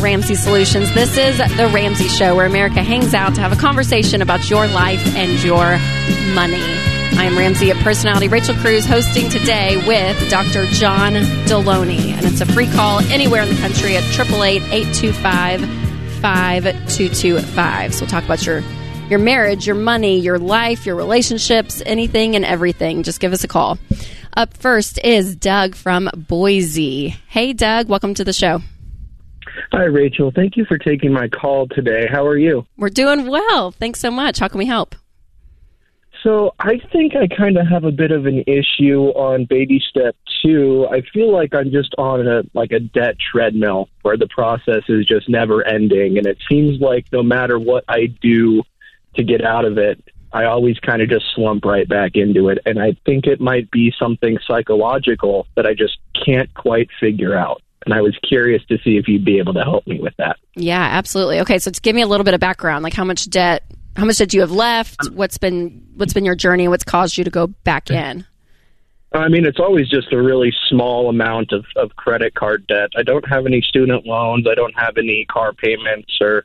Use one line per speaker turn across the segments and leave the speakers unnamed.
Ramsey Solutions. This is the Ramsey Show, where America hangs out to have a conversation about your life and your money. I am Ramsey at personality Rachel Cruze hosting today with Dr. John Delony. And it's a free call anywhere in the country at 888 825 5225. So we'll talk about your your marriage, your money, your life, your relationships, anything and everything. Just give us a call. Up first is Doug from Boise. Hey, Doug, welcome to the show.
Hi, Rachel. Thank you for taking my call today. How are you?
We're doing well. Thanks so much. How can we help?
So, I think I kind of have a bit of an issue on baby step two. I feel like I'm just on a like a debt treadmill where the process is just never ending, and it seems like no matter what I do to get out of it, I always kind of just slump right back into it. And I think it might be something psychological that I just can't quite figure out. And I was curious to see if you'd be able to help me with that.
Yeah, absolutely. Okay, so give me a little bit of background. Like how much debt how much debt you have left? Um, what's been what's been your journey? What's caused you to go back in?
I mean, it's always just a really small amount of, of credit card debt. I don't have any student loans. I don't have any car payments or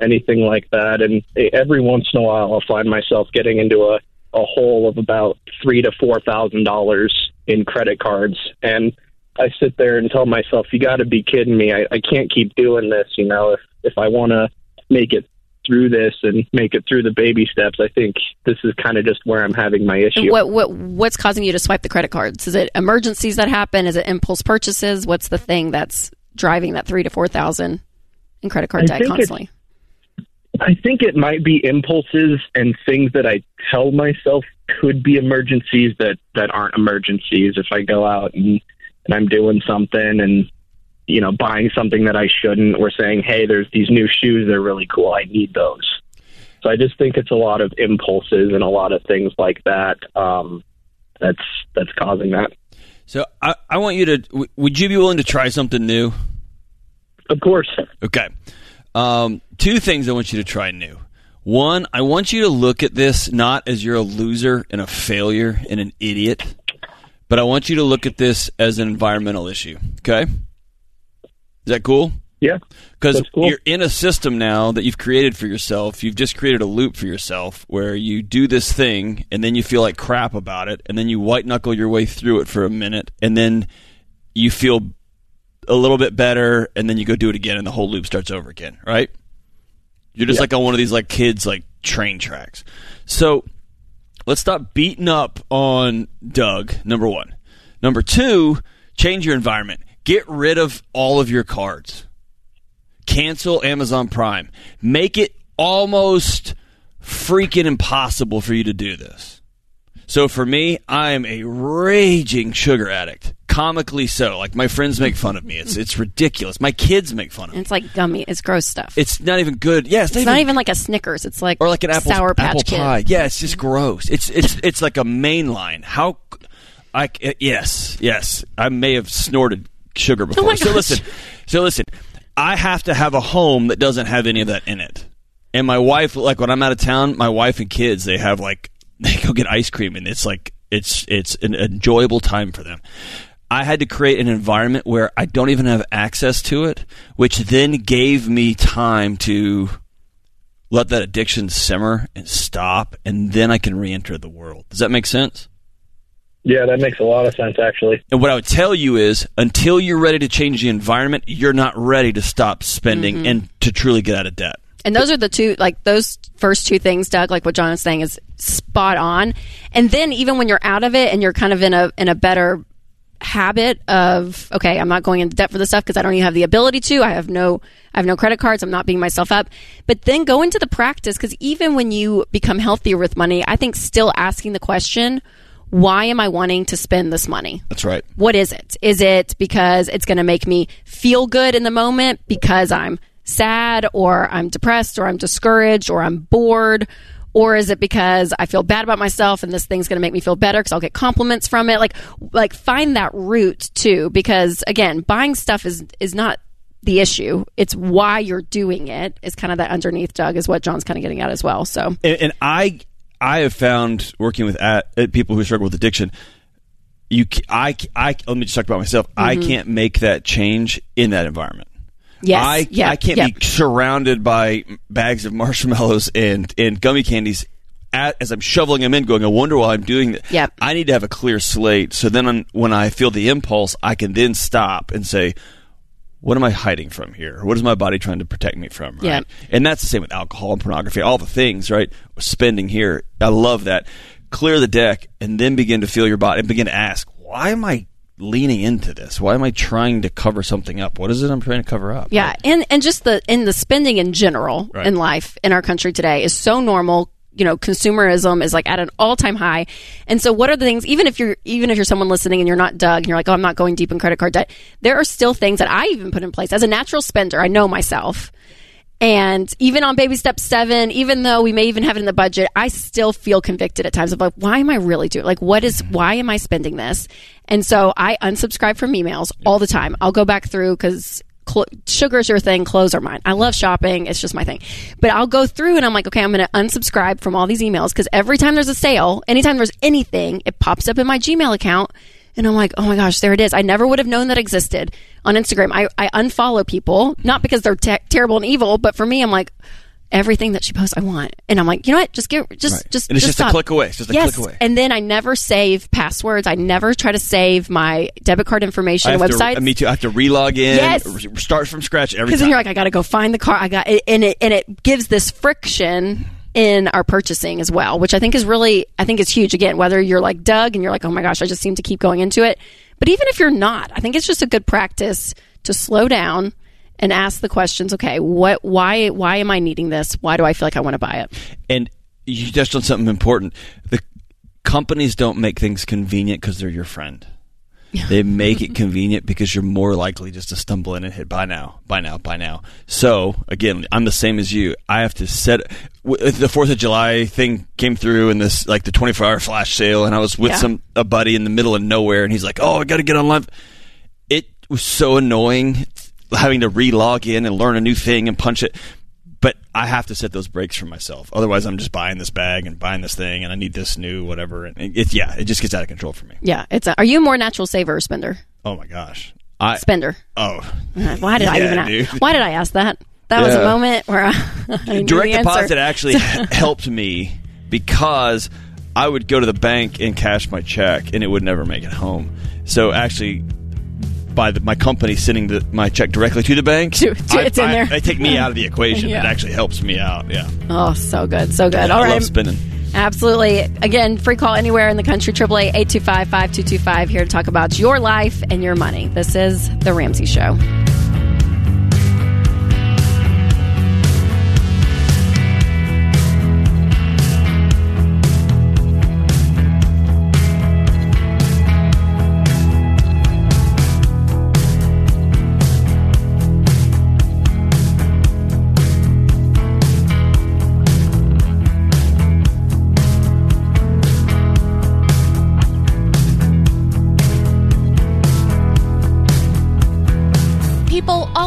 anything like that. And every once in a while, I'll find myself getting into a, a hole of about three to four thousand dollars in credit cards, and I sit there and tell myself, "You got to be kidding me! I, I can't keep doing this. You know, if if I want to make it through this and make it through the baby steps, I think this is kind of just where I'm having my issue.
What what what's causing you to swipe the credit cards? Is it emergencies that happen? Is it impulse purchases? What's the thing that's driving that three to four thousand in credit card debt constantly?
I think it might be impulses and things that I tell myself could be emergencies that that aren't emergencies. If I go out and and I'm doing something and you know buying something that I shouldn't, or saying, "Hey, there's these new shoes. They're really cool. I need those." So I just think it's a lot of impulses and a lot of things like that. Um, that's that's causing that.
So I, I want you to. W- would you be willing to try something new?
Of course.
Okay. Um, two things I want you to try new. One, I want you to look at this not as you're a loser and a failure and an idiot, but I want you to look at this as an environmental issue. Okay? Is that cool?
Yeah.
Because
cool.
you're in a system now that you've created for yourself. You've just created a loop for yourself where you do this thing and then you feel like crap about it and then you white knuckle your way through it for a minute and then you feel a little bit better, and then you go do it again, and the whole loop starts over again, right? You're just like on one of these like kids like train tracks. So let's stop beating up on Doug. Number one. Number two, change your environment. Get rid of all of your cards. Cancel Amazon Prime. Make it almost freaking impossible for you to do this. So for me, I am a raging sugar addict comically so. Like my friends make fun of me. It's it's ridiculous. My kids make fun of me.
It's like gummy. It's gross stuff.
It's not even good. Yeah, it's,
it's not, even, like a Snickers. It's like
or like an apple
sour patch
apple
kid.
pie. Yeah, it's just gross. It's it's it's like a main line. How? I uh, yes yes. I may have snorted sugar oh before.
Oh
so listen. So listen. I have to have a home that doesn't have any of that in it. And my wife, like when I'm out of town, my wife and kids, they have like they go get ice cream, and it's like it's it's an enjoyable time for them. I had to create an environment where I don't even have access to it, which then gave me time to let that addiction simmer and stop, and then I can re enter the world. Does that make sense?
Yeah, that makes a lot of sense, actually.
And what I would tell you is until you're ready to change the environment, you're not ready to stop spending
Mm-hmm.
and to truly get out of debt.
And those are the two, like those first two things, Doug. Like what John is saying is spot on. And then even when you're out of it and you're kind of in a in a better habit of okay, I'm not going into debt for this stuff because I don't even have the ability to. I have no I have no credit cards. I'm not beating myself up. But then go into the practice because even when you become healthier with money, I think still asking the question, why am I wanting to spend this money?
That's right.
What is it? Is it because it's going to make me feel good in the moment because I'm sad or I'm depressed or I'm discouraged or I'm bored? Or is it because I feel bad about myself and this thing's going to make me feel better because I'll get compliments from it? Like, like find that root too, because again, buying stuff is, is not the issue. It's why you're doing it is kind of that underneath Doug is what John's kind of getting at as well. So
and, and I I have found working with at, at people who struggle with addiction. You, I, I let me just talk about myself. I mm-hmm. can't make that change in that environment.
Yes.
I,
Yep.
I can't
Yep.
be surrounded by bags of marshmallows and, and gummy candies at, as I'm shoveling them in, going, I wonder why I'm doing that.
Yep.
I need to have a clear slate. So then on, when I feel the impulse, I can then stop and say, what am I hiding from here? What is my body trying to protect me from? Right?
Yeah.
And that's the same with alcohol and pornography, all the things, right? Spending here. I love that. Clear the deck and then begin to feel your body and begin to ask, why am I leaning into this? Why am I trying to cover something up? What is it I'm trying to cover up?
Yeah, and and just the in the spending in general
Right.
in life in our country today is so normal. You know, consumerism is like at an all time high, and so what are the things? Even if you're even if you're someone listening and you're not Doug, and you're like, oh, I'm not going deep in credit card debt. There are still things that I even put in place as a natural spender. I know myself. And even on baby step seven, even though we may even have it in the budget, I still feel convicted at times of like, why am I really doing? Like, what is? Why am I spending this? And so I unsubscribe from emails all the time. I'll go back through because cl- sugar's your thing, clothes are mine. I love shopping; it's just my thing. But I'll go through and I'm like, okay, I'm going to unsubscribe from all these emails because every time there's a sale, anytime there's anything, it pops up in my Gmail account. And I'm like, oh my gosh, there it is. I never would have known that existed on Instagram. I, I unfollow people, not because they're te- terrible and evil, but for me, I'm like, everything that she posts, I want. And I'm like, you know what? Just get, just,
Right.
just,
And it's just a
stop.
click away. It's just a
yes.
click away.
And then I never save passwords. I never try to save my debit card information
I
and
have me too. I have to relog in.
Yes.
Start from scratch every
because
time.
then you're like, I got to go find the car. I got, and it and it gives this friction in our purchasing as well, which I think is really, I think is huge. Again, whether you're like Doug and you're like, oh my gosh, I just seem to keep going into it, but even if you're not, I think it's just a good practice to slow down and ask the questions. Okay, what, why, why am I needing this? Why do I feel like I want to buy it?
And you touched on something important. The companies don't make things convenient because they're your friend. They make it convenient because you're more likely just to stumble in and hit buy now, buy now, buy now. So again, I'm the same as you. I have to set w- uh, the Fourth of July thing came through and this like the 24 hour flash sale, and I was with
Yeah.
some a buddy in the middle of nowhere, and he's like, "Oh, I got to get online." It was so annoying having to re-log in and learn a new thing and punch it. But I have to set those breaks for myself. Otherwise, I'm just buying this bag and buying this thing, and I need this new whatever. And it's yeah, it just gets out of control for me.
Yeah, it's. A, are you a more natural saver or spender?
Oh my gosh, I
Spender.
oh
Why did I
Yeah,
even? Ask, why did I ask that? That was a moment where I, I
direct deposit actually helped me because I would go to the bank and cash my check, and it would never make it home. So actually. By the, my company sending the, my check directly to the bank,
To- to-
I-
it's in
I-
there.
They take me out of the equation.
Yeah.
It actually helps me out. Yeah,
Oh, so good, so good. All
I
right,
love spinning.
absolutely. Again, free call anywhere in the country. Triple eight eight two five five two two five. Here to talk about your life and your money. This is the Ramsey Show.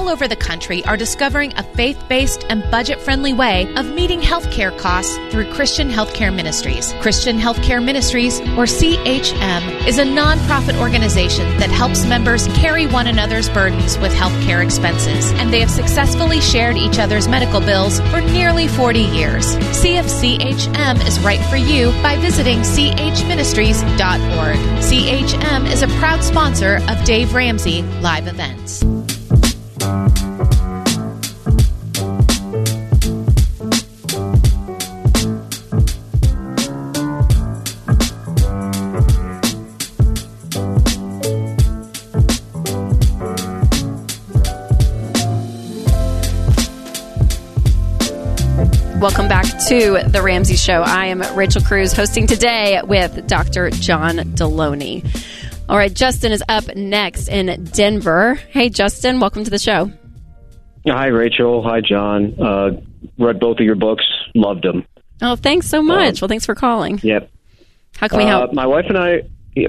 All over the country are discovering a faith based and budget friendly way of meeting healthcare costs through Christian Healthcare Ministries. Christian Healthcare Ministries, or CHM, is a nonprofit organization that helps members carry one another's burdens with healthcare expenses, and they have successfully shared each other's medical bills for nearly 40 years. See if CHM is right for you by visiting chministries.org. CHM is a proud sponsor of Dave Ramsey live events.
To the Ramsey Show. I am Rachel Cruze hosting today with Dr. John Delony. All right, Justin is up next in Denver. Hey, Justin, welcome to the show.
Hi, Rachel. Hi, John. Uh, read both of your books. Loved them.
Oh, thanks so much. well, thanks for calling.
Yep.
How can we
Uh,
help?
my wife and I,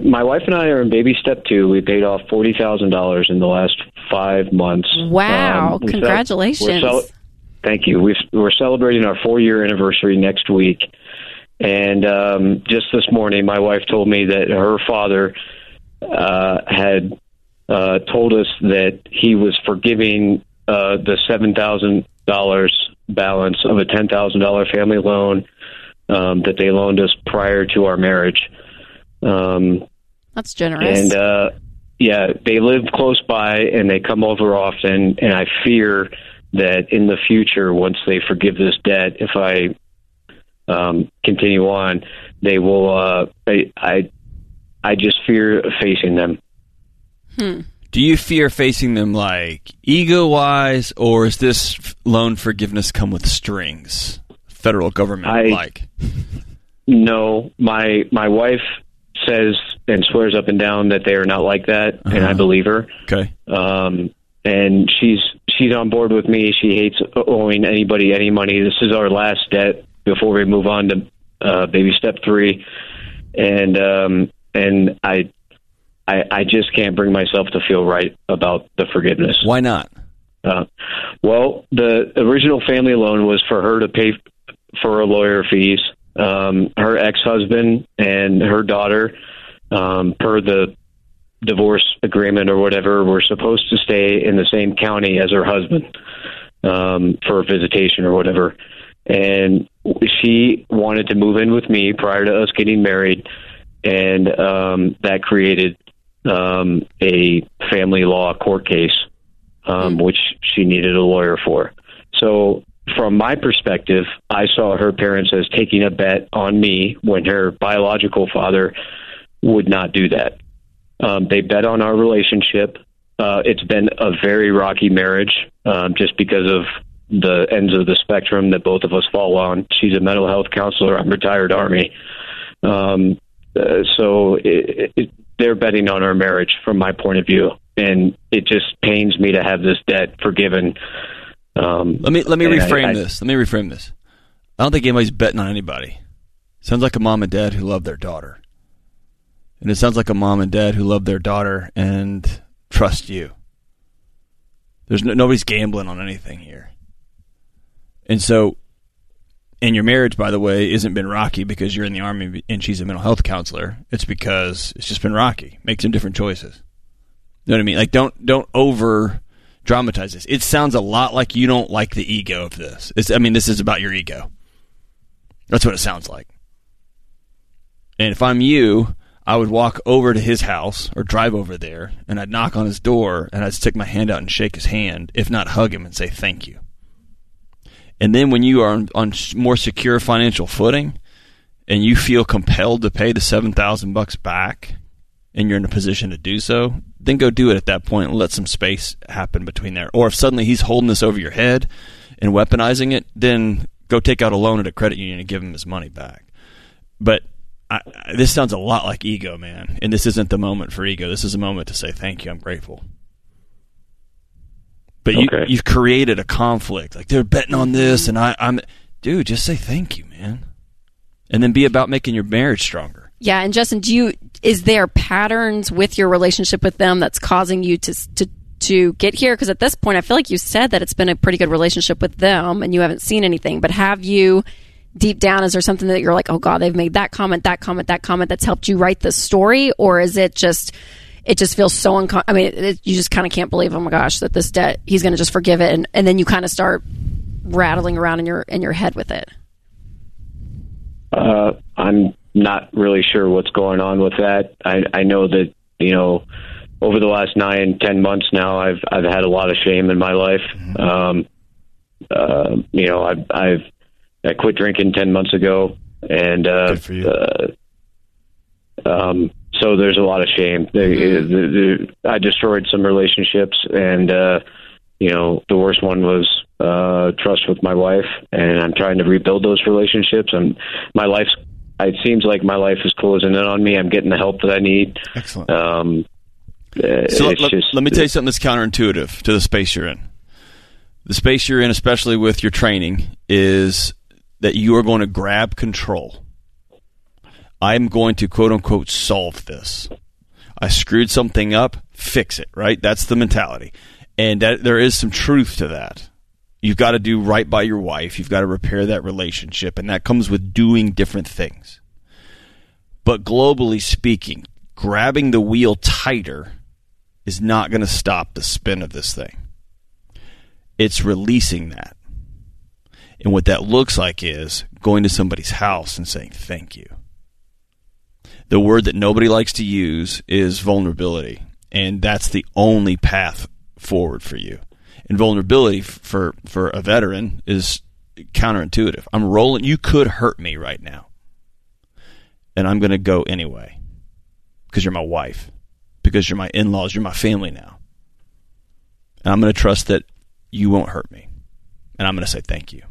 my wife and I are in baby step two. We paid off forty thousand dollars in the last five months.
Wow,
Um, we
congratulations.
Thank you. We've, we're celebrating our four-year anniversary next week, and um, just this morning, my wife told me that her father uh, had uh, told us that he was forgiving uh, the seven thousand dollars balance of a ten thousand dollar family loan um, that they loaned us prior to our marriage. Um,
That's generous.
and uh, yeah, they live close by and they come over often. And I fear that in the future, once they forgive this debt, if I um, continue on, they will. Uh, I, I I just fear facing them.
Do you fear facing them like ego wise, or is this loan forgiveness come with strings? Federal government
I-
like.
No, my my wife says and swears up and down that they are not like that, and I
Uh-huh.
believe her.
Okay.
um, and she's she's on board with me. She hates owing anybody any money. This is our last debt before we move on to uh, baby step three, and um, and I, I I just can't bring myself to feel right about the forgiveness.
Why not?
Uh, well, the original family loan was for her to pay f- for her lawyer fees. Um, her ex-husband and her daughter, um, per the divorce agreement or whatever, were supposed to stay in the same county as her husband um, for visitation or whatever. And she wanted to move in with me prior to us getting married, and um, that created um, a family law court case um, which she needed a lawyer for. So, from my perspective, I saw her parents as taking a bet on me when her biological father would not do that. Um, they bet on our relationship. Uh, it's been a very rocky marriage um, just because of the ends of the spectrum that both of us fall on. She's a mental health counselor. I'm retired Army. Um, uh, so it, it, they're betting on our marriage from my point of view. And it just pains me to have this debt forgiven. Um,
Let me let me
I-
reframe
I-
this. Let me reframe this. I don't think anybody's betting on anybody. Sounds like a mom and dad who love their daughter, and it sounds like a mom and dad who love their daughter and trust you. There's no, nobody's gambling on anything here, and so, and your marriage, by the way, isn't been rocky because you're in the army and she's a mental health counselor. It's because it's just been rocky. Make some different choices. You know what I mean? Like don't don't over dramatize this. It sounds a lot like you don't like the ego of this. It's, I mean, this is about your ego. That's what it sounds like. And if I'm you, I would walk over to his house or drive over there and I'd knock on his door and I'd stick my hand out and shake his hand, if not hug him and say thank you. And then when you are on, more secure financial footing and you feel compelled to pay the 7000 bucks back and you're in a position to do so, then go do it at that point and let some space happen between there. Or if suddenly he's holding this over your head and weaponizing it, then go take out a loan at a credit union and give him his money back. But I, I, this sounds a lot like ego, man. And this isn't the moment for ego. This is a moment to say thank you. I'm grateful. But you,
Okay.
you've created a conflict. Like they're betting on this, and I, I'm, dude. Just say thank you, man, and then be about making your marriage stronger.
Yeah, and Justin, do you is there patterns with your relationship with them that's causing you to to to get here? Because at this point, I feel like you said that it's been a pretty good relationship with them, and you haven't seen anything. But have you deep down? Is there something that you're like, oh God, they've made that comment, that comment, that comment that's helped you write this story, or is it just it just feels so uncom- I mean, it, you just kind of can't believe, oh my gosh, that this debt he's going to just forgive it, and and then you kind of start rattling around in your in your head with it.
Uh, I'm not really sure what's going on with that. I, I know that you know over the last nine, ten months now, I've I've had a lot of shame in my life. Um, uh, you know, I've I've I quit drinking ten months ago, and uh,
Good for you.
Uh, um, so there's a lot of shame. The, the, I destroyed some relationships, and uh, you know, the worst one was uh, trust with my wife, and I'm trying to rebuild those relationships. And my life's it seems like my life is closing in on me. I'm getting the help that I need.
Excellent.
Um, uh,
So let,
just,
let me tell you something that's counterintuitive to the space you're in. The space you're in, especially with your training, is that you are going to grab control. I'm going to quote unquote solve this. I screwed something up, fix it, right? That's the mentality. And that, there is some truth to that. You've got to do right by your wife. You've got to repair that relationship. And that comes with doing different things. But globally speaking, grabbing the wheel tighter is not going to stop the spin of this thing. It's releasing that. And what that looks like is going to somebody's house and saying, thank you. The word that nobody likes to use is vulnerability. And that's the only path forward for you. And vulnerability for, for a veteran is counterintuitive. I'm rolling, you could hurt me right now. And I'm going to go anyway because you're my wife, because you're my in laws, you're my family now. And I'm going to trust that you won't hurt me. And I'm going to say thank you.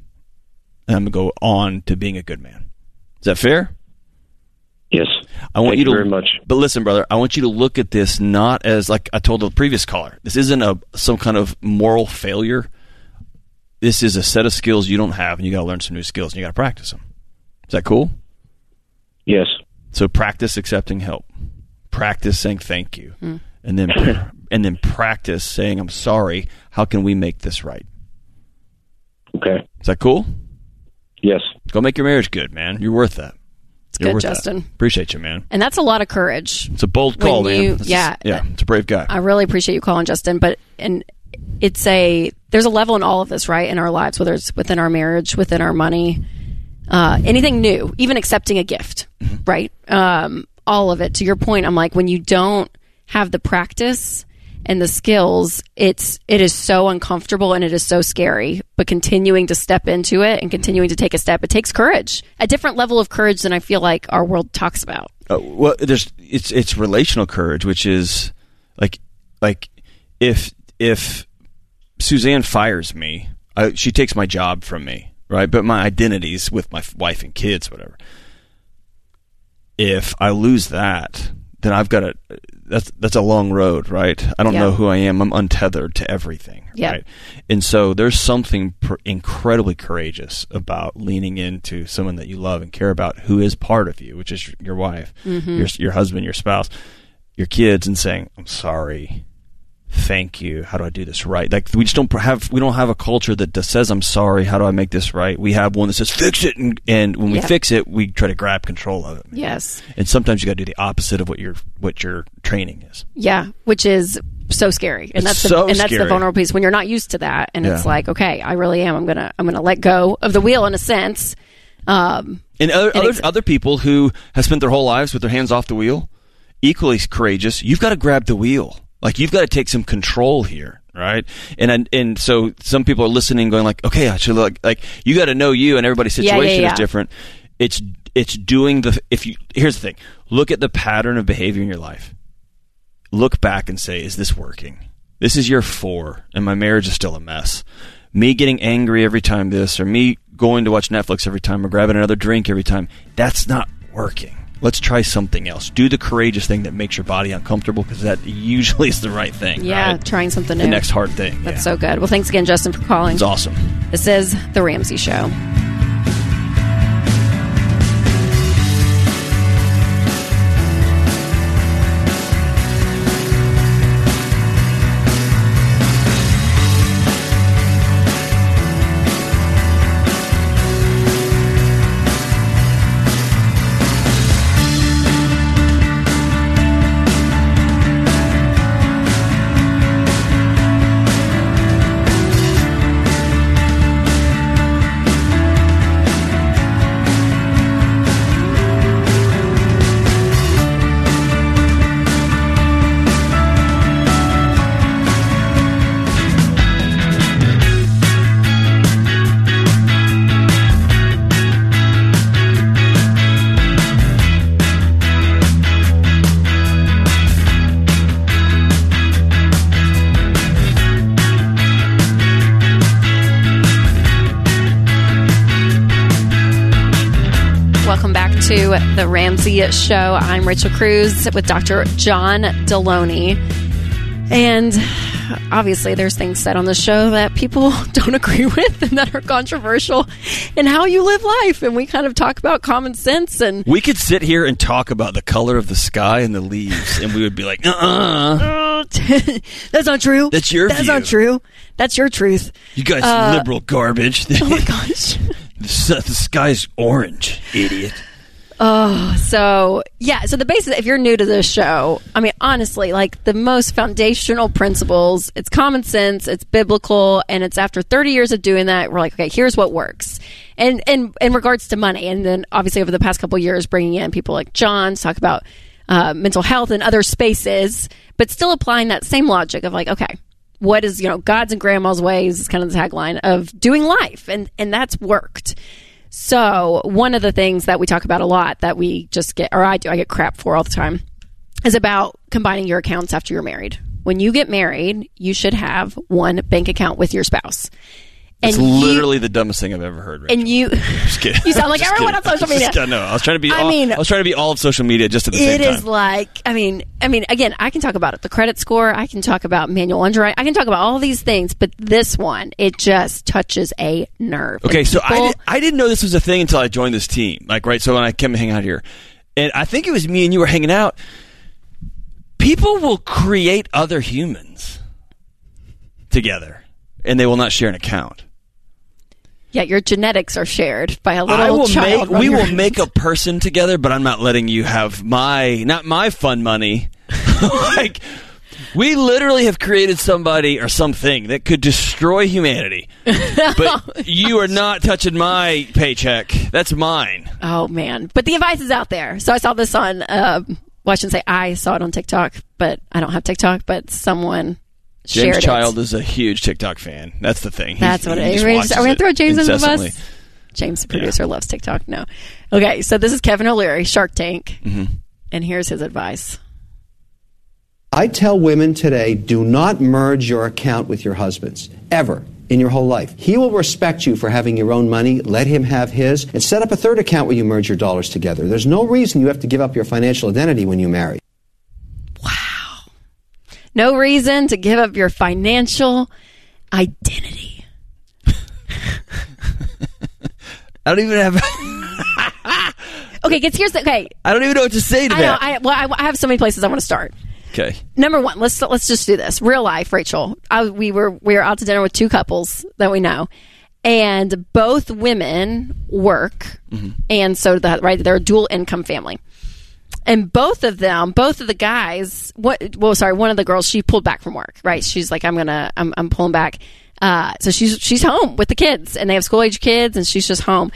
And I'm going to go on to being a good man. Is that fair?
Yes.
I want
Thank
you to
very much.
But listen, brother, I want you to look at this not as like I told the previous caller. This isn't a some kind of moral failure. This is a set of skills you don't have, and you got to learn some new skills, and you got to practice them. Is that cool?
Yes.
So practice accepting help. Practice saying thank you, hmm. and then and then practice saying I'm sorry. How can we make this right?
Okay.
Is that cool?
Yes.
Go make your marriage good, man. You're worth that.
It's
You're
good,
worth that.
Justin.
Appreciate you, man.
And that's a lot of courage.
It's a bold call,
you-
man. This is-
yeah.
yeah. It's a brave guy.
I really appreciate you calling, Justin. But and it's a there's a level in all of this, right? In our lives, whether it's within our marriage, within our money, uh, anything new, even accepting a gift, right? Um, all of it. To your point, I'm like, when you don't have the practice and the skills, it's it is so uncomfortable and it is so scary. But continuing to step into it and continuing to take a step, it takes courage, a different level of courage than I feel like our world talks about.
Uh, well, there's it's it's relational courage, which is like like if if Suzanne fires me, I, she takes my job from me, right? But my identity's with my wife and kids, whatever. If I lose that, then I've got a that's that's a long road, right? I don't
Yeah.
know who I am. I'm untethered to everything, right? And so there's something pr- incredibly courageous about leaning into someone that you love and care about, who is part of you, which is your wife, mm-hmm. your your husband, your spouse, your kids, and saying, "I'm sorry." Thank you. How do I do this right? Like we just don't have we don't have a culture that just says I'm sorry. How do I make this right? We have one that says fix it, and, and when we
Yeah.
fix it, we try to grab control of it.
Yes.
And sometimes you got to do the opposite of what your what your training is.
Yeah, which is so scary, and
It's
that's the,
so
and that's
scary.
the vulnerable piece when you're not used to that, and it's like, okay, I really am. I'm gonna I'm gonna let go of the wheel in a sense. Um,
And other
And
other, other people who have spent their whole lives with their hands off the wheel, equally courageous. You've got to grab the wheel. Like you've got to take some control here, right? And and, and so some people are listening, going like, okay, I should like like you got to know you, and everybody's
Yeah,
situation
yeah, yeah.
is different. It's it's doing the if you here's the thing. Look at the pattern of behavior in your life. Look back and say, is this working? This is year four, and my marriage is still a mess. Me getting angry every time this, or me going to watch Netflix every time, or grabbing another drink every time, that's not working. Let's try something else. Do the courageous thing that makes your body uncomfortable, because that usually is the right thing.
yeah,
right?
trying something new.
the next hard thing.
That's
yeah.
so good. Well, thanks again, Justin, for calling.
It's awesome.
This is the Ramsey Show. The Show. I'm Rachel Cruze with Dr. John Delony. And obviously, there's things said on the show that people don't agree with and that are controversial in how you live life. And we kind of talk about common sense and
We could sit here and talk about the color of the sky and the leaves, and we would be like, uh uh
that's not true.
That's your
That's
view.
not true. That's your truth.
You guys
Uh,
liberal garbage.
Oh my gosh.
the, the sky's orange, idiot.
Oh, so yeah, so the basis. If you're new to this show, I mean, honestly, like the most foundational principles. It's common sense. It's biblical, and it's after 30 years of doing that, we're like, okay, here's what works. And and in regards to money, and then obviously over the past couple years, bringing in people like John to talk about uh, mental health and other spaces, but still applying that same logic of like, okay, what is you know God's and Grandma's ways is kind of the tagline of doing life, and and that's worked. So one of the things that we talk about a lot that we just get, or I do, I get crap for all the time, is about combining your accounts after you're married. When you get married, you should have one bank account with your spouse.
It's
you-
literally the dumbest thing I've ever heard. Rachel.
and you,
Just kidding.
you sound like everyone
kidding.
on social media.
Just- no, I was trying to be.
I
all,
mean-
I was trying to be all of social media just at the same
It
time.
is like, I mean, I mean, again, I can talk about it, the credit score, I can talk about manual underwriting, I can talk about all these things, but this one, it just touches a nerve.
Okay,
And
so I, did, I didn't know this was a thing until I joined this team. Like, right? So when I came to hang out here, and I think it was me and you were hanging out. People will create other humans together, and they will not share an account.
Yeah, your genetics are shared by a little
I will
child.
make. We will make a person together, but I'm not letting you have my not my fun money. like. We literally have created somebody or something that could destroy humanity. But you are not touching my paycheck. That's mine.
Oh man! But the advice is out there. So I saw this on. Uh, well, I shouldn't say I saw it on TikTok, but I don't have TikTok. But someone
James
shared
Child
it.
is a huge TikTok fan. That's the thing. He-
That's what
he
it is.
just
Are we going to throw James under the
incessantly.
bus? James, the producer, loves TikTok. No. Okay, so this is Kevin O'Leary, Shark Tank,
Mm-hmm.
and here's his advice.
I tell women today do not merge your account with your husband's, ever, in your whole life. He will respect you for having your own money, let him have his, and set up a third account where you merge your dollars together. There's no reason you have to give up your financial identity when you marry.
No reason to give up your financial identity.
I don't even have.
okay, 'cause here's the okay.
I don't even know what to say to
I know.
that.
I, well, I, I have so many places I want to start.
okay.
Number one, let's let's just do this. Real life, Rachel. I, we were we were out to dinner with two couples that we know, and both women work, mm-hmm. and so that right, they're a dual income family. And both of them, both of the guys, what? Well, sorry, one of the girls, she pulled back from work. Right, she's like, I'm gonna, I'm, I'm pulling back. Uh, so she's she's home with the kids, and they have school age kids, and she's just home.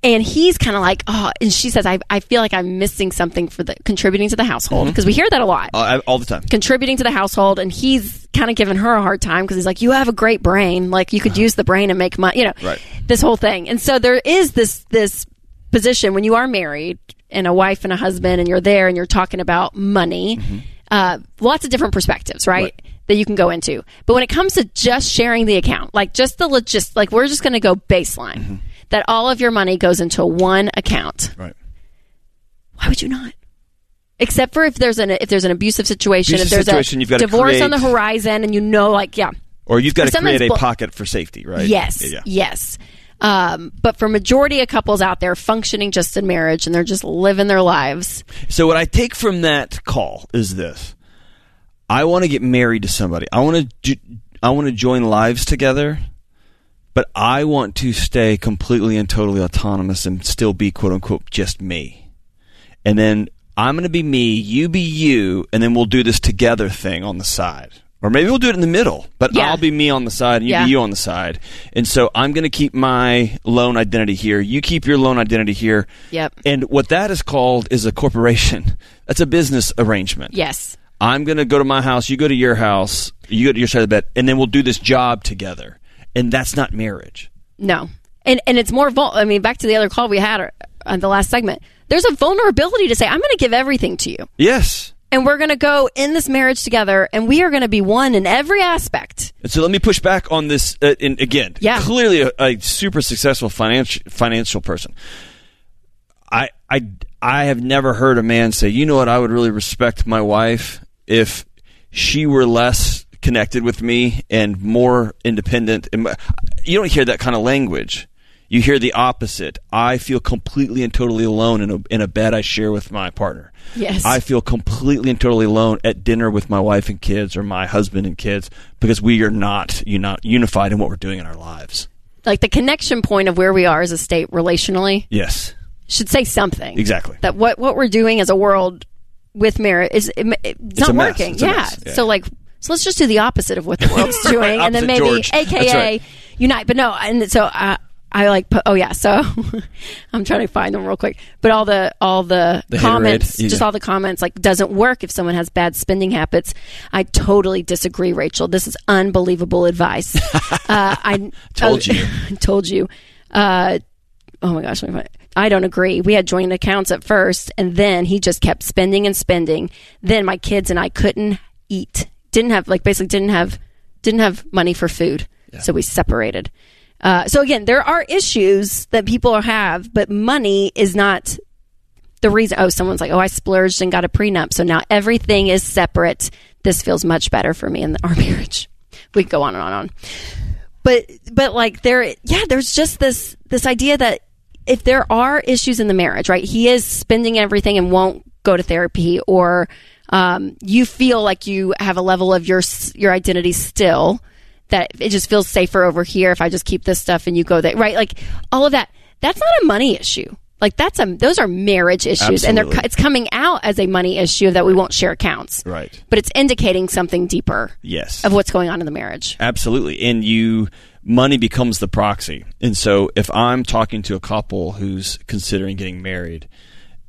And he's kind of like, oh, and she says, I, I feel like I'm missing something for the contributing to the household because we hear that a lot
Uh, all the time.
contributing to the household and he's kind of giving her a hard time because he's like you have a great brain like you could use the brain and make money you know
Right.
this whole thing and so there is this this position when you are married and a wife and a husband and you're there and you're talking about money uh, lots of different perspectives right? that you can go into but when it comes to just sharing the account like just the logist like we're just going to go baseline that all of your money goes into one account
Right.
why would you not? Except for if there's an if there's an abusive situation,
Abusive
if there's
situation,
a divorce on the horizon, and you know, like, yeah,
Or you've got to create a
bl-
pocket for safety, right?
yes,
yeah.
yes. Um, but for majority of couples out there functioning just in marriage and they're just living their lives,
So what I take from that call is this: I want to get married to somebody. I want to. I want to join lives together, but I want to stay completely and totally autonomous and still be quote unquote just me. And then I'm going to be me, you be you, and then we'll do this together thing on the side. Or maybe we'll do it in the middle, but
Yeah.
I'll be me on the side and you
Yeah.
be you on the side. And so I'm going to keep my lone identity here. You keep your lone identity here.
Yep.
And what that is called is a corporation. That's a business arrangement.
yes,
I'm going to go to my house, you go to your house, you go to your side of the bed, and then we'll do this job together. And that's not marriage.
no, and and it's more. Vul- I mean, back to the other call we had uh, on the last segment. There's a vulnerability to say, I'm going to give everything to you.
Yes.
And we're going to go in this marriage together, and we are going to be one in every aspect.
And so let me push back on this. Uh, and again,
Yeah.
clearly a, a super successful financial financial person. I I I have never heard a man say, "You know what? I would really respect my wife if she were less connected with me and more independent." You don't hear that kind of language. You hear the opposite. I feel completely and totally alone in a in a bed I share with my partner.
Yes.
I feel completely and totally alone at dinner with my wife and kids or my husband and kids because we are not uni- unified in what we're doing in our lives.
Like the connection point of where we are as a state relationally
Yes.
should say something.
Exactly.
That what what we're doing as a world with marriage is it, it's, not working.
It's
yeah.
Yeah.
So like so let's just do the opposite of what the world's doing, and then maybe
George.
AKA
right.
unite. But no, and so I I like put, oh yeah. So I'm trying to find them real quick. But all the all the,
The
comments,
Yeah.
just all the comments, like doesn't work if someone has bad spending habits. I totally disagree, Rachel. This is unbelievable advice. uh, I
Told you.
told you. Uh, oh my gosh, let me find it. I don't agree. We had joint accounts at first, and then he just kept spending and spending. Then my kids and I couldn't eat. Didn't have like basically didn't have didn't have money for food, so we separated. Uh, so again, there are issues that people have, but money is not the reason. Oh, someone's like, oh, I splurged and got a prenup, so now everything is separate. This feels much better for me in our marriage. We go on and on and on but but like there yeah there's just this this idea that if there are issues in the marriage right he is spending everything and won't go to therapy or um, you feel like you have a level of your your identity still that it just feels safer over here if i just keep this stuff and you go there right like all of that that's not a money issue like that's a those are marriage issues and they're it's coming out as a money issue that we won't share accounts
Right.
but it's indicating something deeper
Yes.
of what's going on in the marriage
Absolutely. And you money becomes the proxy. And so if I'm talking to a couple who's considering getting married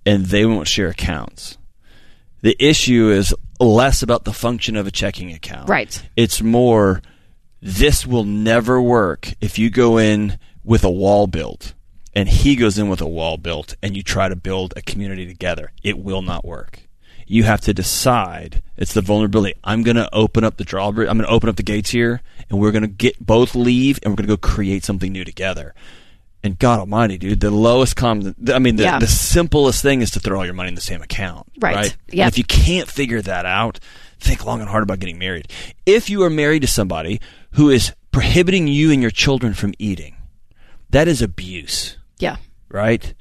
and they won't share accounts, the issue is less about the function of a checking account.
Right.
It's more this will never work if you go in with a wall built and he goes in with a wall built and you try to build a community together. It will not work. You have to decide. It's the vulnerability. I'm going to open up the drawbridge. I'm going to open up the gates here, and we're going to get both leave, and we're going to go create something new together. And God Almighty, dude, the lowest common. I mean, the,
Yeah.
the simplest thing is to throw all your money in the same account,
Right.
right?
Yep.
And if you can't figure that out, think long and hard about getting married. If you are married to somebody who is prohibiting you and your children from eating, that is abuse
yeah
right?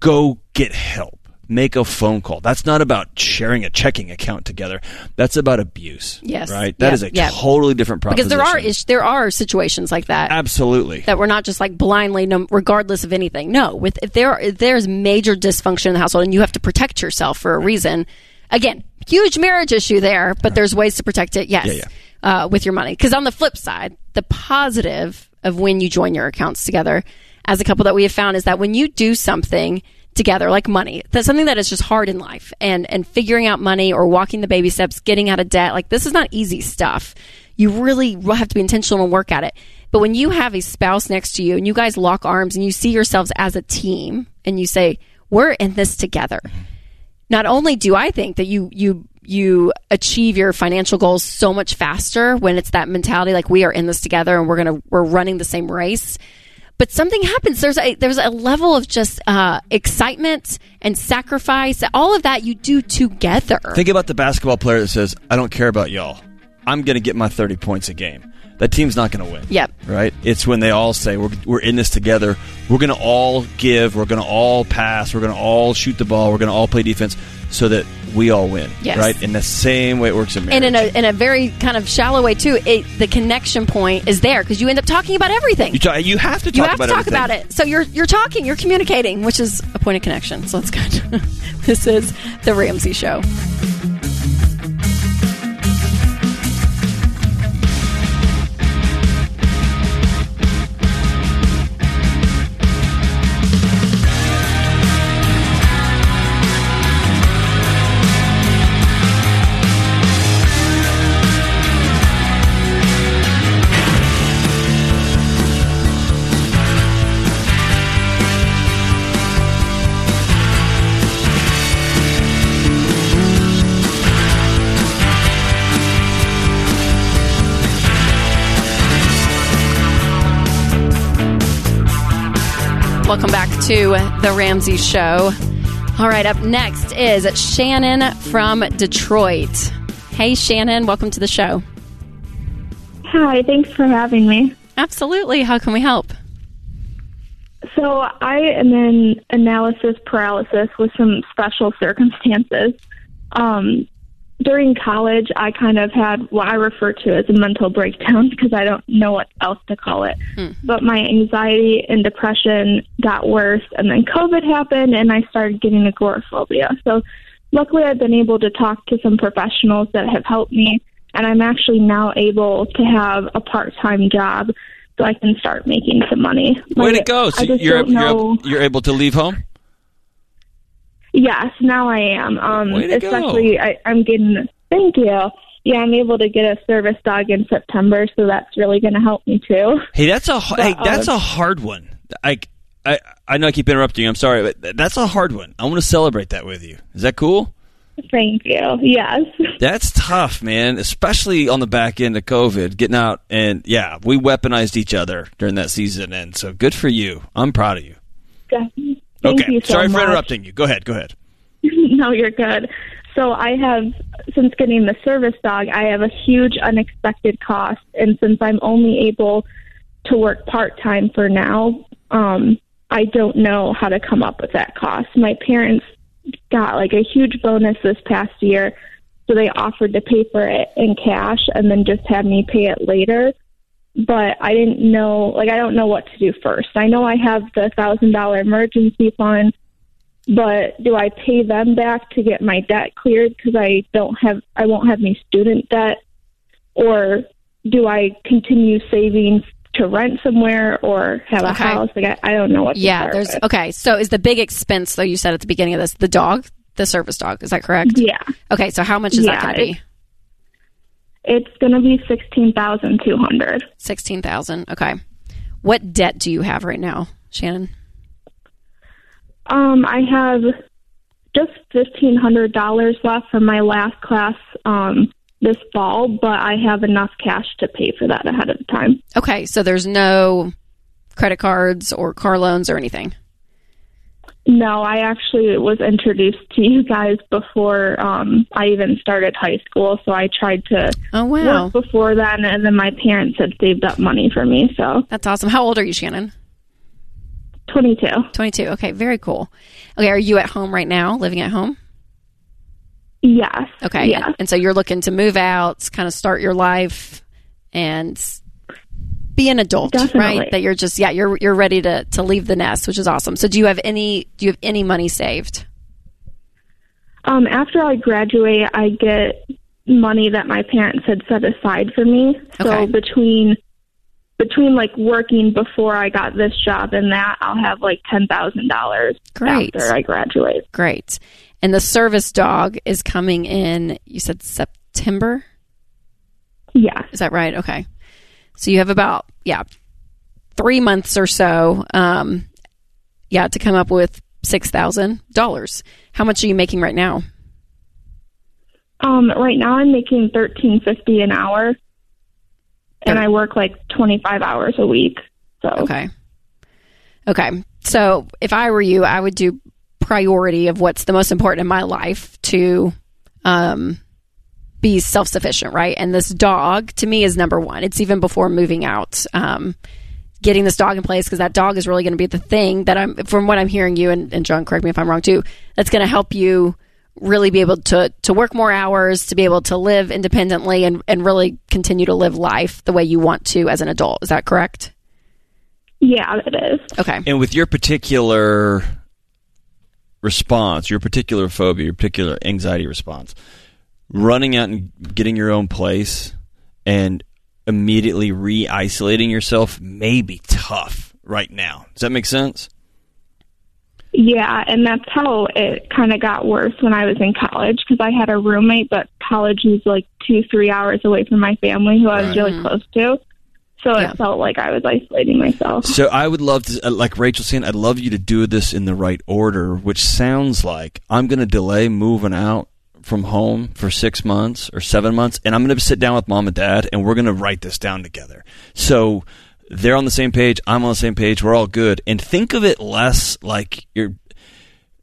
Go get help. Make a phone call. That's not about sharing a checking account together. That's about abuse.
Yes.
Right? That is a totally different
process.
because
there are ish, there are situations like that
Absolutely.
that we're not just like blindly no, regardless of anything no with if there are, if there's major dysfunction in the household and you have to protect yourself for a reason again huge marriage issue there but there's ways to protect it yes
Yeah, yeah.
Uh, with your money. Because on the flip side the positive of when you join your accounts together as a couple that we have found is that when you do something together like money that's something that is just hard in life and and figuring out money or walking the baby steps getting out of debt like this is not easy stuff. You really will have to be intentional and work at it. But when you have a spouse next to you and you guys lock arms and you see yourselves as a team and you say we're in this together. Not only do I think that you you you achieve your financial goals so much faster when it's that mentality like we are in this together and we're gonna we're running the same race, but something happens. There's a there's a level of just uh, excitement and sacrifice. All of that you do together.
Think about the basketball player that says, I don't care about y'all. I'm going to get my 30 points a game. That team's not going to win.
Yep.
Right? It's when they all say, we're, we're in this together. We're going to all give. We're going to all pass. We're going to all shoot the ball. We're going to all play defense so that we all win.
Yes.
Right? In the same way it works in marriage.
and in a in a very kind of shallow way too, it, the connection point is there because you end up talking about everything.
you, talk, you have to talk
you have
about
to talk
everything.
about it. So you're you're talking, you're communicating, which is a point of connection. So that's good. this is the Ramsey Show. To the Ramsey Show. All right, up next is Shannon from Detroit. Hey, Shannon, welcome to the show.
Hi, thanks for having me.
Absolutely. How can we help?
So, I am in analysis paralysis with some special circumstances. Um, during college, I kind of had what I refer to as a mental breakdown because I don't know what else to call it. Hmm. But my anxiety and depression got worse, and then COVID happened, and I started getting agoraphobia. So, luckily, I've been able to talk to some professionals that have helped me, and I'm actually now able to have a part time job so I can start making some money.
Way to
But
go! So
I just
you're
don't
you're,
know.
you're able to leave home.
Yes, now I am. Um,
Way to go.
especially, I, I'm getting. Thank you. Yeah, I'm able to get a service dog in September, so that's really going to help me too.
Hey, that's a hey, that's
uh,
a hard one. I, I I know I keep interrupting you. I'm sorry, but that's a hard one. I want to celebrate that with you. Is that cool?
Thank you. Yes.
That's tough, man. Especially on the back end of COVID, getting out and yeah, we weaponized each other during that season, and so good for you. I'm proud of you.
Thank
okay,
you so
sorry for interrupting you. Go ahead. Go ahead.
no, you're good. So I have, since getting the service dog, I have a huge unexpected cost, and since I'm only able to work part time for now, um, I don't know how to come up with that cost. My parents got like a huge bonus this past year, so they offered to pay for it in cash and then just have me pay it later. But I didn't know, like, I don't know what to do first. I know I have the thousand dollar emergency fund, but do I pay them back to get my debt cleared because I don't have I won't have any student debt, or do I continue saving to rent somewhere or have a
Okay.
house? Like I, I don't know what. To
do.
Yeah,
there's
with.
okay. So is the big expense though you said at the beginning of this the dog, the service dog? Is that correct?
yeah,
Okay, so how much is that going to be?
It's going to be sixteen thousand two hundred.
Sixteen thousand. Okay. What debt do you have right now, Shannon?
Um, I have just fifteen hundred dollars left from my last class um, this fall, but I have enough cash to pay for that ahead of time.
Okay, so there's no credit cards or car loans or anything.
No, I actually was introduced to you guys before um, I even started high school, so I tried to
Oh wow,
work before then, and then my parents had saved up money for me. So
that's awesome. How old are you, Shannon?
twenty-two.
Twenty-two. Okay, very cool. Okay, are you at home right now, living at home?
Yes.
Okay,
Yeah.
and so you're looking to move out, kind of start your life, and be an adult,
Definitely.
right? That you're just yeah, you're you're ready to to leave the nest, which is awesome. So do you have any do you have any money saved?
Um, after I graduate, I get money that my parents had set aside for me. So
Okay.
between between like working before I got this job and that, I'll have like ten thousand dollars
Great.
after I graduate.
Great. And the service dog is coming in. You said September.
Yeah.
Is that right? Okay. So you have about yeah three months or so. Um, yeah, to come up with six thousand dollars. How much are you making right now?
Um, right now I'm making thirteen fifty an hour, and I work like twenty five hours a week. So
Okay. Okay. So if I were you, I would do priority of what's the most important in my life to um, be self sufficient, right? And this dog to me is number one. It's even before moving out. Um, getting this dog in place because that dog is really going to be the thing that I'm, from what I'm hearing you, and, and John, correct me if I'm wrong too, that's going to help you really be able to to work more hours, to be able to live independently, and and really continue to live life the way you want to as an adult. Is that correct?
yeah, it is.
Okay.
And with your particular response, your particular phobia, your particular anxiety response, running out and getting your own place and immediately re isolating yourself may be tough right now. Does that make sense?
Yeah, and that's how it kind of got worse when I was in college because I had a roommate, but college was like two, three hours away from my family who I was really close to. So
Yeah.
it felt like I was isolating myself.
So I would love to, uh, like Rachel saying, I'd love you to do this in the right order, which sounds like I'm going to delay moving out from home for six months or seven months, and I'm going to sit down with mom and dad, and we're going to write this down together. So they're on the same page, I'm on the same page, we're all good, and think of it less like you're.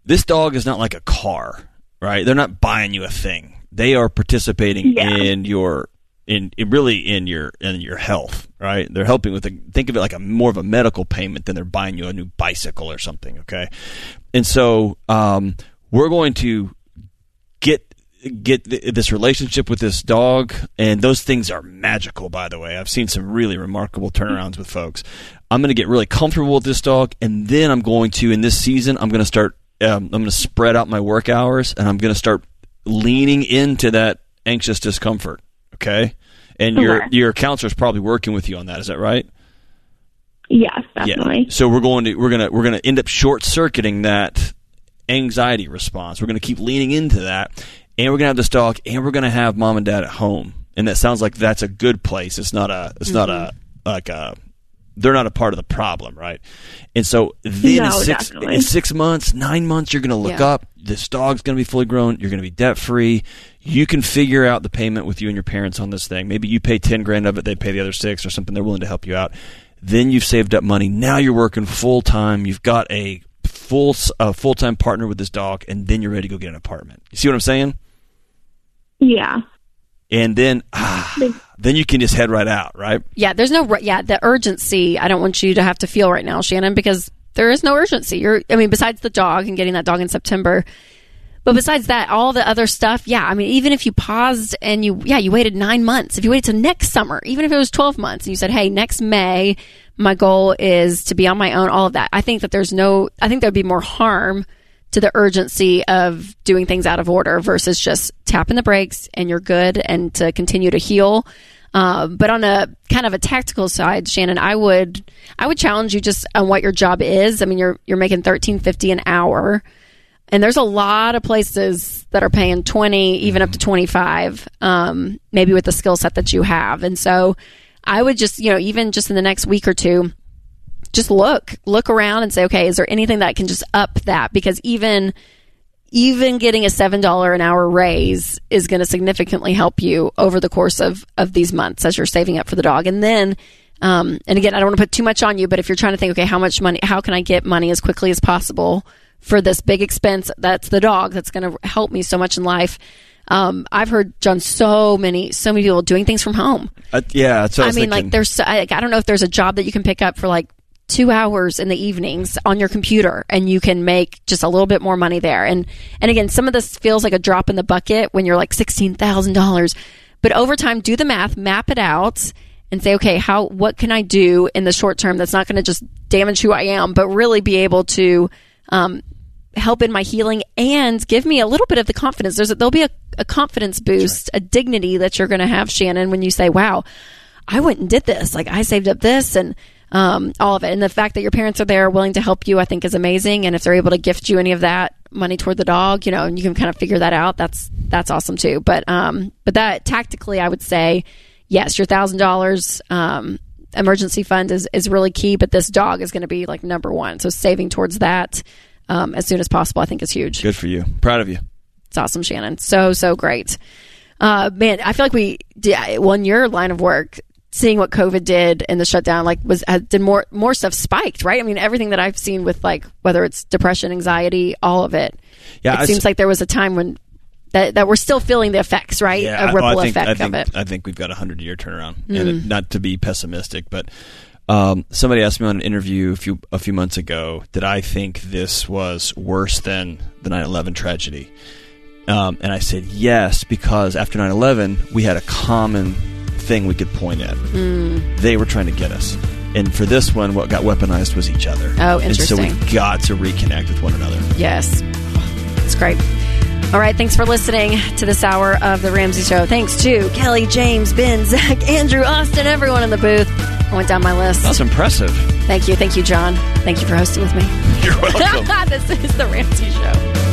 This dog is not like a car, right? They're not buying you a thing. They are participating
Yeah.
in your in, in really in your in your health, right? They're helping with a, think of it like a more of a medical payment than they're buying you a new bicycle or something, okay? And so um, we're going to get th- this relationship with this dog, and those things are magical. By the way, I've seen some really remarkable turnarounds with folks. I'm going to get really comfortable with this dog, and then I'm going to in this season I'm going to start. Um, I'm going to spread out my work hours, and I'm going to start leaning into that anxious discomfort. Okay, and your your counselor is probably working with you on that. Is that right?
Yes, definitely.
Yeah. So we're going to we're gonna we're gonna end up short circuiting that anxiety response. We're gonna keep leaning into that, and we're gonna have this dog, and we're gonna have mom and dad at home. And that sounds like that's a good place. It's not a it's not a mm-hmm. like a they're not a part of the problem, right? And so then in six
definitely.
in six months, nine months, you're gonna look
Yeah.
up. This dog's gonna be fully grown. You're gonna be debt free. You can figure out the payment with you and your parents on this thing. Maybe you pay ten grand of it, they pay the other six or something. They're willing to help you out. Then you've saved up money. Now you're working full time. You've got a full a full time partner with this dog, and then you're ready to go get an apartment. You see what I'm saying?
Yeah.
And then ah, then you can just head right out, right?
Yeah, there's no, yeah, the urgency. I don't want you to have to feel right now, Shannon, because there is no urgency. You're, I mean, besides the dog and getting that dog in September, but besides that, all the other stuff, yeah, I mean, even if you paused and you, yeah, you waited nine months, if you waited till next summer, even if it was 12 months and you said, hey, next May, my goal is to be on my own, all of that, I think that there's no, I think there'd be more harm to the urgency of doing things out of order versus just tapping the brakes and you're good and to continue to heal. Uh, but on a kind of a tactical side, Shannon, I would I would challenge you just on what your job is. I mean, you're you're making thirteen fifty an hour, and there's a lot of places that are paying twenty, even up to twenty five, um, maybe with the skill set that you have. And so, I would just you know even just in the next week or two, just look look around and say, okay, is there anything that can just up that? Because even even getting a seven dollar an hour raise is going to significantly help you over the course of of these months as you're saving up for the dog. And then, um, and again, I don't want to put too much on you, but if you're trying to think, okay, how much money? How can I get money as quickly as possible for this big expense? That's the dog. That's going to help me so much in life. Um, I've heard John so many so many people doing things from home.
Uh, yeah, I,
I mean,
thinking.
like there's I, I don't know if there's a job that you can pick up for like two hours in the evenings on your computer and you can make just a little bit more money there. And and again, some of this feels like a drop in the bucket when you're like sixteen thousand dollars, but over time, do the math, map it out. And say, okay, how what can I do in the short term that's not going to just damage who I am, but really be able to um, help in my healing and give me a little bit of the confidence. There's a, there'll be a, a confidence boost, a dignity that you're going to have, Shannon, when you say, "Wow, I went and did this. Like I saved up this and um, all of it." And the fact that your parents are there, willing to help you, I think is amazing. And if they're able to gift you any of that money toward the dog, you know, and you can kind of figure that out, that's that's awesome too. But um, but that tactically, I would say, yes, your thousand dollars. Um, emergency fund is, is really key but this dog is going to be like number one so saving towards that um, as soon as possible i think is huge
Good for you. Proud of you.
it's awesome, Shannon. So so great. Uh, man, I feel like we did well in your line of work. Seeing what COVID did and the shutdown, like was had, did more more stuff spiked, right? I mean, everything that I've seen with like whether it's depression, anxiety, all of it.
Yeah,
it
I s-
seems like there was a time when that, that we're still feeling the effects, right?
Yeah,
a
I-
ripple
I think,
effect
I think,
of it.
I think we've got a hundred year turnaround, and
Mm.
it, not to be pessimistic, but um, somebody asked me on an interview a few a few months ago that I think this was worse than the 9/11 tragedy, um, and I said yes because after 9/11 we had a common thing we could point at.
Mm.
They were trying to get us. And for this one, what got weaponized was each other.
Oh,
And so we've got to reconnect with one another.
Yes. It's great. All right. Thanks for listening to this hour of The Ramsey Show. Thanks to Kelly, James, Ben, Zach, Andrew, Austin, everyone in the booth. I went down my list.
That's impressive.
Thank you. Thank you, John. Thank you for hosting with me.
You're welcome.
this is The Ramsey Show.